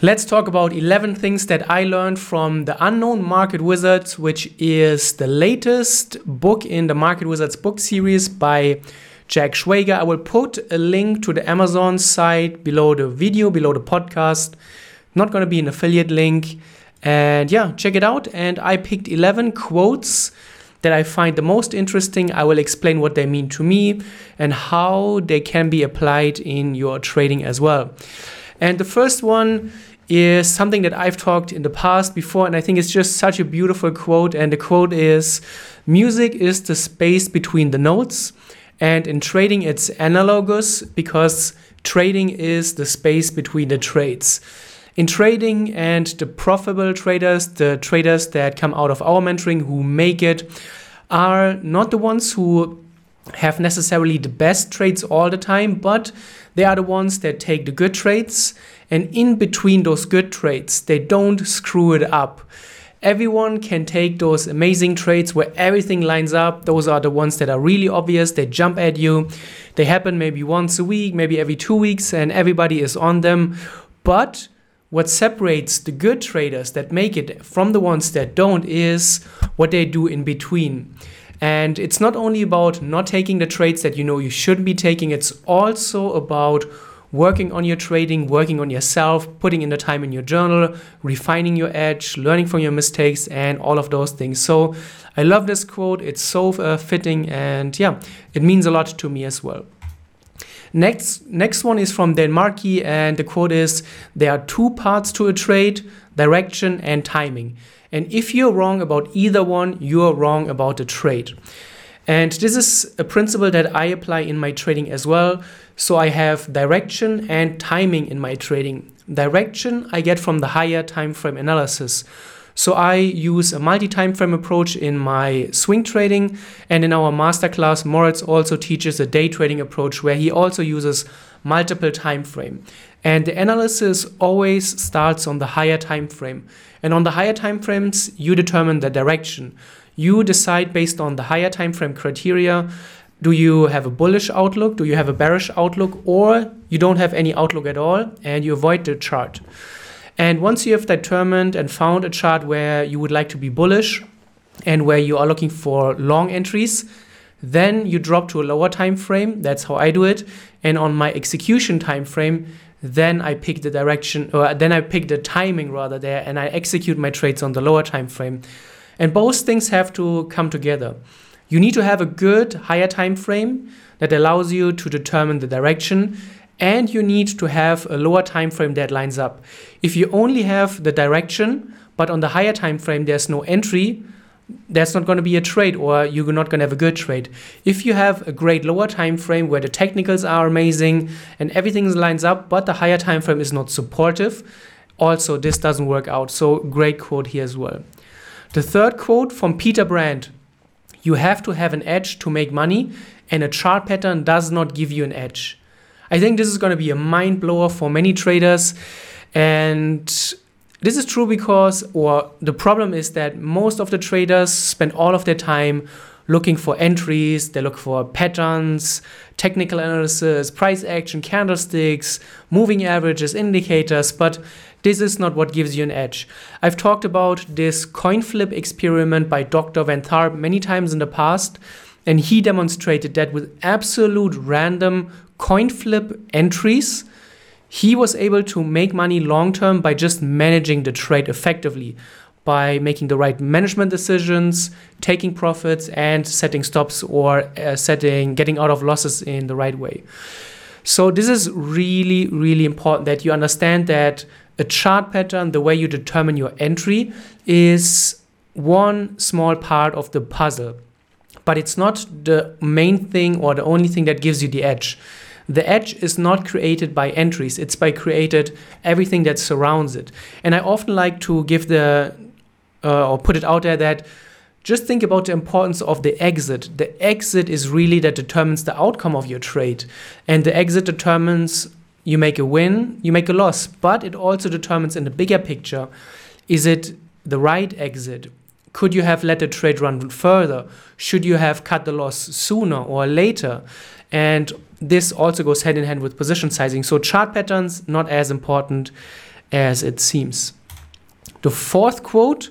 Let's talk about 11 things that I learned from The Unknown Market Wizards, which is the latest book in the Market Wizards book series by Jack Schwager. I will put a link to the Amazon site below the video, below the podcast. Not going to be an affiliate link. And yeah, check it out. And I picked 11 quotes that I find the most interesting. I will explain what they mean to me and how they can be applied in your trading as well. And the first one is something that I've talked in the past before, and I think it's just such a beautiful quote. And the quote is Music is the space between the notes, and in trading, it's analogous because trading is the space between the trades. In trading, and the profitable traders, the traders that come out of our mentoring who make it, are not the ones who have necessarily the best trades all the time, but they are the ones that take the good trades and in between those good trades, they don't screw it up. Everyone can take those amazing trades where everything lines up. Those are the ones that are really obvious. They jump at you. They happen maybe once a week, maybe every two weeks, and everybody is on them. But what separates the good traders that make it from the ones that don't is what they do in between. And it's not only about not taking the trades that you know you shouldn't be taking, it's also about working on your trading, working on yourself, putting in the time in your journal, refining your edge, learning from your mistakes, and all of those things. So I love this quote. It's so uh, fitting, and yeah, it means a lot to me as well. Next, next one is from Dan Markey, and the quote is There are two parts to a trade direction and timing. And if you're wrong about either one, you're wrong about the trade. And this is a principle that I apply in my trading as well. So I have direction and timing in my trading. Direction I get from the higher time frame analysis. So I use a multi-time frame approach in my swing trading and in our masterclass Moritz also teaches a day trading approach where he also uses multiple time frame. And the analysis always starts on the higher time frame. And on the higher time frames you determine the direction. You decide based on the higher time frame criteria do you have a bullish outlook? Do you have a bearish outlook? Or you don't have any outlook at all and you avoid the chart. And once you have determined and found a chart where you would like to be bullish and where you are looking for long entries, then you drop to a lower time frame. That's how I do it. And on my execution time frame, then I pick the direction or then I pick the timing rather there and I execute my trades on the lower time frame. And both things have to come together. You need to have a good higher time frame that allows you to determine the direction and you need to have a lower time frame that lines up. If you only have the direction but on the higher time frame there's no entry, that's not going to be a trade or you're not going to have a good trade. If you have a great lower time frame where the technicals are amazing and everything lines up but the higher time frame is not supportive, also this doesn't work out. So great quote here as well. The third quote from Peter Brandt you have to have an edge to make money, and a chart pattern does not give you an edge. I think this is going to be a mind blower for many traders. And this is true because, or the problem is that most of the traders spend all of their time looking for entries, they look for patterns, technical analysis, price action, candlesticks, moving averages, indicators, but this is not what gives you an edge. I've talked about this coin flip experiment by Dr. Van Tharp many times in the past, and he demonstrated that with absolute random coin flip entries, he was able to make money long term by just managing the trade effectively, by making the right management decisions, taking profits, and setting stops or uh, setting getting out of losses in the right way. So this is really really important that you understand that a chart pattern, the way you determine your entry, is one small part of the puzzle. But it's not the main thing or the only thing that gives you the edge. The edge is not created by entries, it's by created everything that surrounds it. And I often like to give the uh, or put it out there that just think about the importance of the exit. The exit is really that determines the outcome of your trade, and the exit determines you make a win, you make a loss, but it also determines in the bigger picture is it the right exit? Could you have let the trade run further? Should you have cut the loss sooner or later? And this also goes hand in hand with position sizing. So chart patterns not as important as it seems. The fourth quote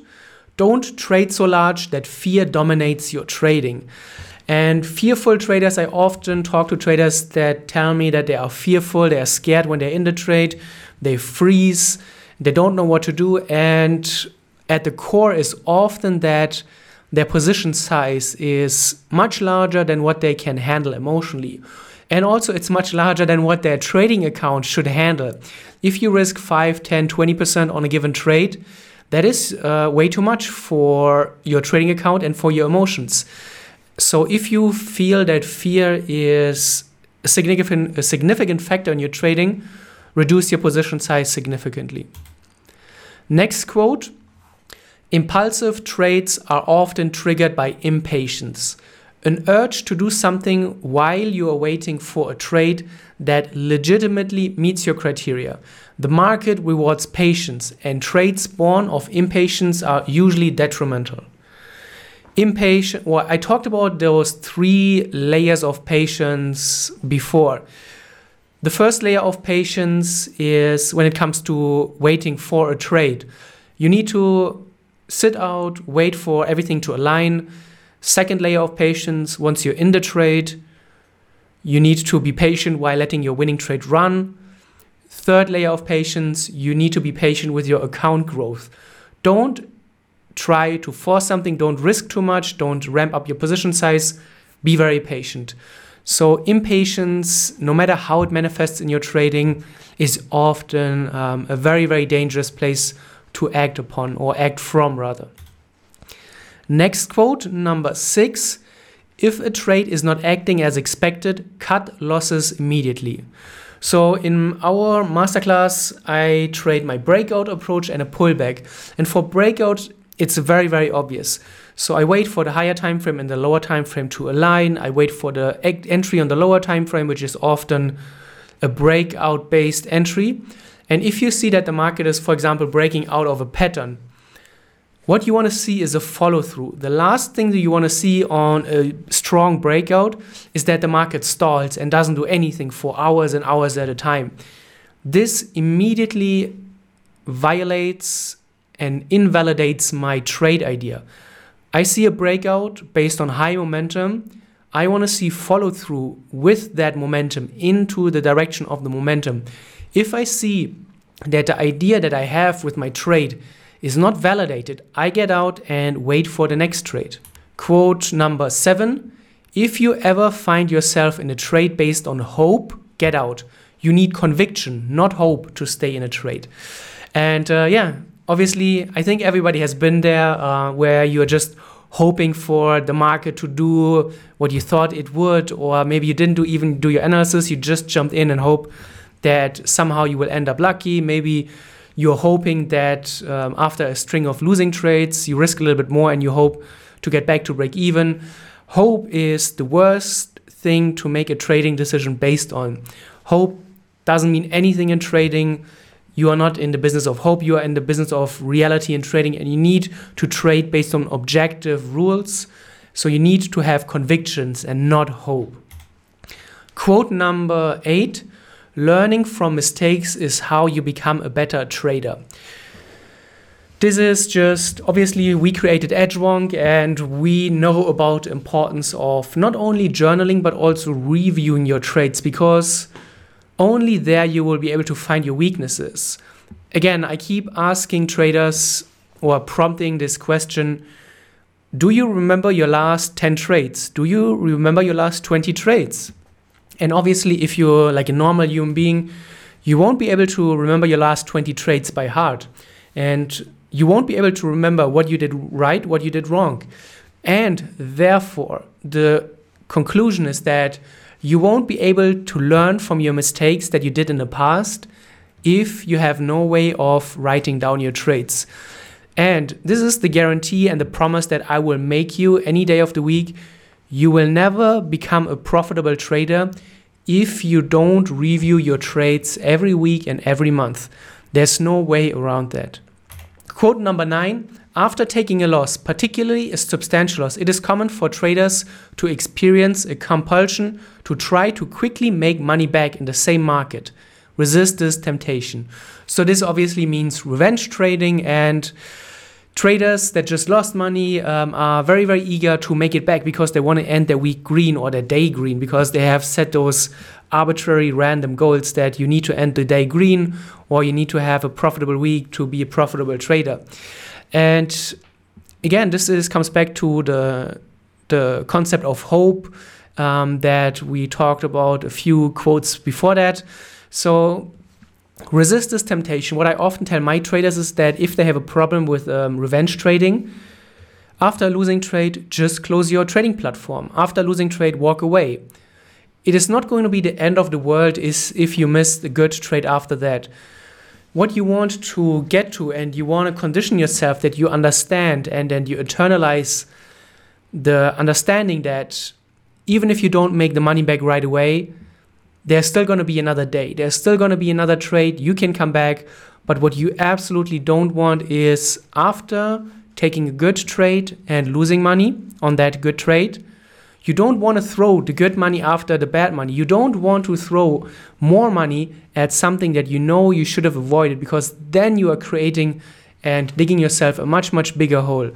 don't trade so large that fear dominates your trading. And fearful traders, I often talk to traders that tell me that they are fearful, they are scared when they're in the trade, they freeze, they don't know what to do. And at the core is often that their position size is much larger than what they can handle emotionally. And also, it's much larger than what their trading account should handle. If you risk 5, 10, 20% on a given trade, that is uh, way too much for your trading account and for your emotions. So, if you feel that fear is a significant, a significant factor in your trading, reduce your position size significantly. Next quote Impulsive trades are often triggered by impatience, an urge to do something while you are waiting for a trade that legitimately meets your criteria. The market rewards patience, and trades born of impatience are usually detrimental. Impatient, well, I talked about those three layers of patience before. The first layer of patience is when it comes to waiting for a trade. You need to sit out, wait for everything to align. Second layer of patience, once you're in the trade, you need to be patient while letting your winning trade run. Third layer of patience, you need to be patient with your account growth. Don't try to force something, don't risk too much, don't ramp up your position size. Be very patient. So, impatience, no matter how it manifests in your trading, is often um, a very, very dangerous place to act upon or act from rather. Next quote, number six. If a trade is not acting as expected, cut losses immediately. So in our masterclass, I trade my breakout approach and a pullback. And for breakout, it's very, very obvious. So I wait for the higher time frame and the lower time frame to align. I wait for the entry on the lower time frame, which is often a breakout based entry. And if you see that the market is, for example, breaking out of a pattern, what you want to see is a follow through. The last thing that you want to see on a strong breakout is that the market stalls and doesn't do anything for hours and hours at a time. This immediately violates and invalidates my trade idea. I see a breakout based on high momentum. I want to see follow through with that momentum into the direction of the momentum. If I see that the idea that I have with my trade is not validated, I get out and wait for the next trade. Quote number seven If you ever find yourself in a trade based on hope, get out. You need conviction, not hope, to stay in a trade. And uh, yeah, obviously, I think everybody has been there uh, where you're just hoping for the market to do what you thought it would, or maybe you didn't do even do your analysis, you just jumped in and hope that somehow you will end up lucky. Maybe you're hoping that um, after a string of losing trades, you risk a little bit more and you hope to get back to break even. Hope is the worst thing to make a trading decision based on. Hope doesn't mean anything in trading. You are not in the business of hope, you are in the business of reality and trading, and you need to trade based on objective rules. So you need to have convictions and not hope. Quote number eight learning from mistakes is how you become a better trader. This is just obviously we created Edgewonk and we know about importance of not only journaling but also reviewing your trades because only there you will be able to find your weaknesses. Again, I keep asking traders or prompting this question Do you remember your last 10 trades? Do you remember your last 20 trades? And obviously, if you're like a normal human being, you won't be able to remember your last 20 trades by heart. And you won't be able to remember what you did right, what you did wrong. And therefore, the conclusion is that you won't be able to learn from your mistakes that you did in the past if you have no way of writing down your trades. And this is the guarantee and the promise that I will make you any day of the week you will never become a profitable trader if you don't review your trades every week and every month. There's no way around that. Quote number nine After taking a loss, particularly a substantial loss, it is common for traders to experience a compulsion to try to quickly make money back in the same market. resist this temptation. So this obviously means revenge trading and traders that just lost money um, are very very eager to make it back because they want to end their week green or their day green because they have set those arbitrary random goals that you need to end the day green or you need to have a profitable week to be a profitable trader. And again this is comes back to the the concept of hope um, that we talked about a few quotes before that. So resist this temptation. What I often tell my traders is that if they have a problem with um, revenge trading, after losing trade, just close your trading platform. After losing trade, walk away. It is not going to be the end of the world is if you miss a good trade after that. What you want to get to and you want to condition yourself that you understand and then you internalize the understanding that even if you don't make the money back right away, there's still going to be another day. There's still going to be another trade. You can come back. But what you absolutely don't want is after taking a good trade and losing money on that good trade, you don't want to throw the good money after the bad money. You don't want to throw more money at something that you know you should have avoided because then you are creating and digging yourself a much, much bigger hole.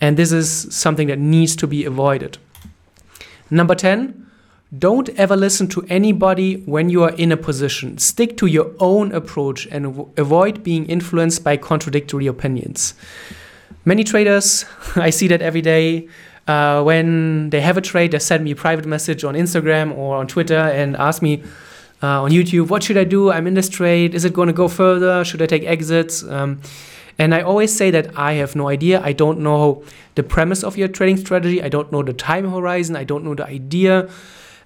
And this is something that needs to be avoided. Number 10, don't ever listen to anybody when you are in a position. Stick to your own approach and avoid being influenced by contradictory opinions. Many traders, I see that every day, uh, when they have a trade, they send me a private message on Instagram or on Twitter and ask me uh, on YouTube, what should I do? I'm in this trade. Is it going to go further? Should I take exits? Um, and I always say that I have no idea. I don't know the premise of your trading strategy. I don't know the time horizon. I don't know the idea.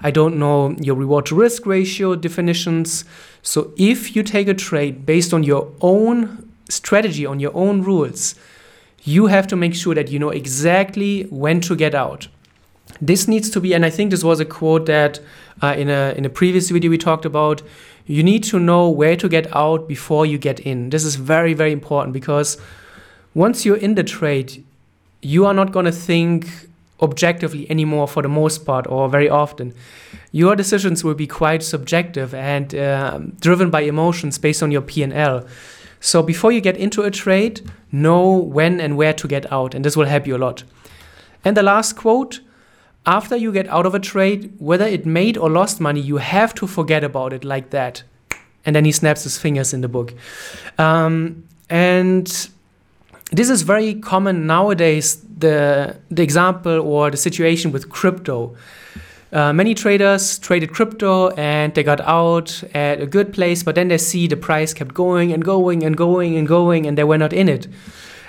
I don't know your reward to risk ratio definitions. So if you take a trade based on your own strategy, on your own rules, you have to make sure that you know exactly when to get out. This needs to be, and I think this was a quote that uh, in a in a previous video we talked about. You need to know where to get out before you get in. This is very very important because once you're in the trade, you are not going to think objectively anymore for the most part or very often. Your decisions will be quite subjective and uh, driven by emotions based on your P&L. So before you get into a trade, know when and where to get out, and this will help you a lot. And the last quote after you get out of a trade, whether it made or lost money, you have to forget about it like that. And then he snaps his fingers in the book. Um, and this is very common nowadays the the example or the situation with crypto. Uh, many traders traded crypto and they got out at a good place but then they see the price kept going and going and going and going and they were not in it.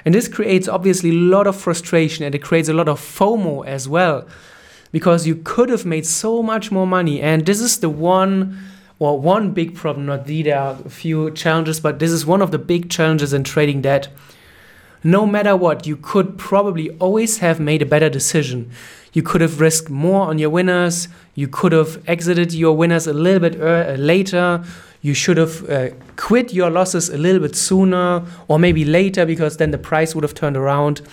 And this creates obviously a lot of frustration and it creates a lot of fomo as well because you could have made so much more money. And this is the one well one big problem not the there are a few challenges but this is one of the big challenges in trading that no matter what, you could probably always have made a better decision. You could have risked more on your winners. You could have exited your winners a little bit er- later. You should have uh, quit your losses a little bit sooner or maybe later because then the price would have turned around.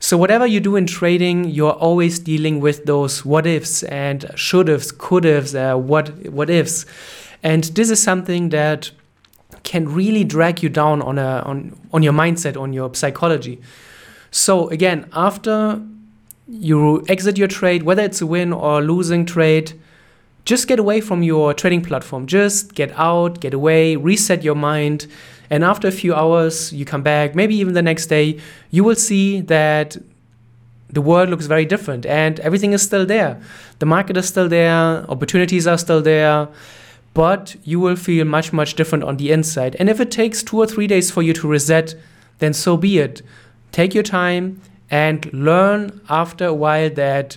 So, whatever you do in trading, you're always dealing with those what ifs and should ifs, could ifs, uh, what, what ifs. And this is something that can really drag you down on a on on your mindset, on your psychology. So again, after you exit your trade, whether it's a win or a losing trade, just get away from your trading platform. Just get out, get away, reset your mind. And after a few hours, you come back, maybe even the next day, you will see that the world looks very different and everything is still there. The market is still there, opportunities are still there but you will feel much, much different on the inside. And if it takes two or three days for you to reset, then so be it. Take your time and learn after a while that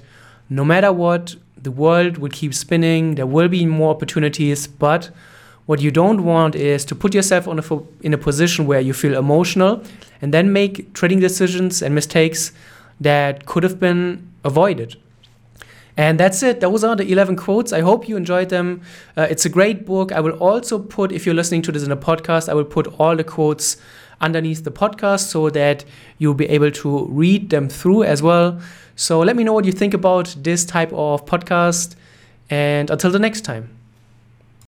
no matter what, the world will keep spinning, there will be more opportunities, but what you don't want is to put yourself a, in a position where you feel emotional and then make trading decisions and mistakes that could have been avoided. And that's it. Those are the 11 quotes. I hope you enjoyed them. Uh, it's a great book. I will also put, if you're listening to this in a podcast, I will put all the quotes underneath the podcast so that you'll be able to read them through as well. So let me know what you think about this type of podcast. And until the next time.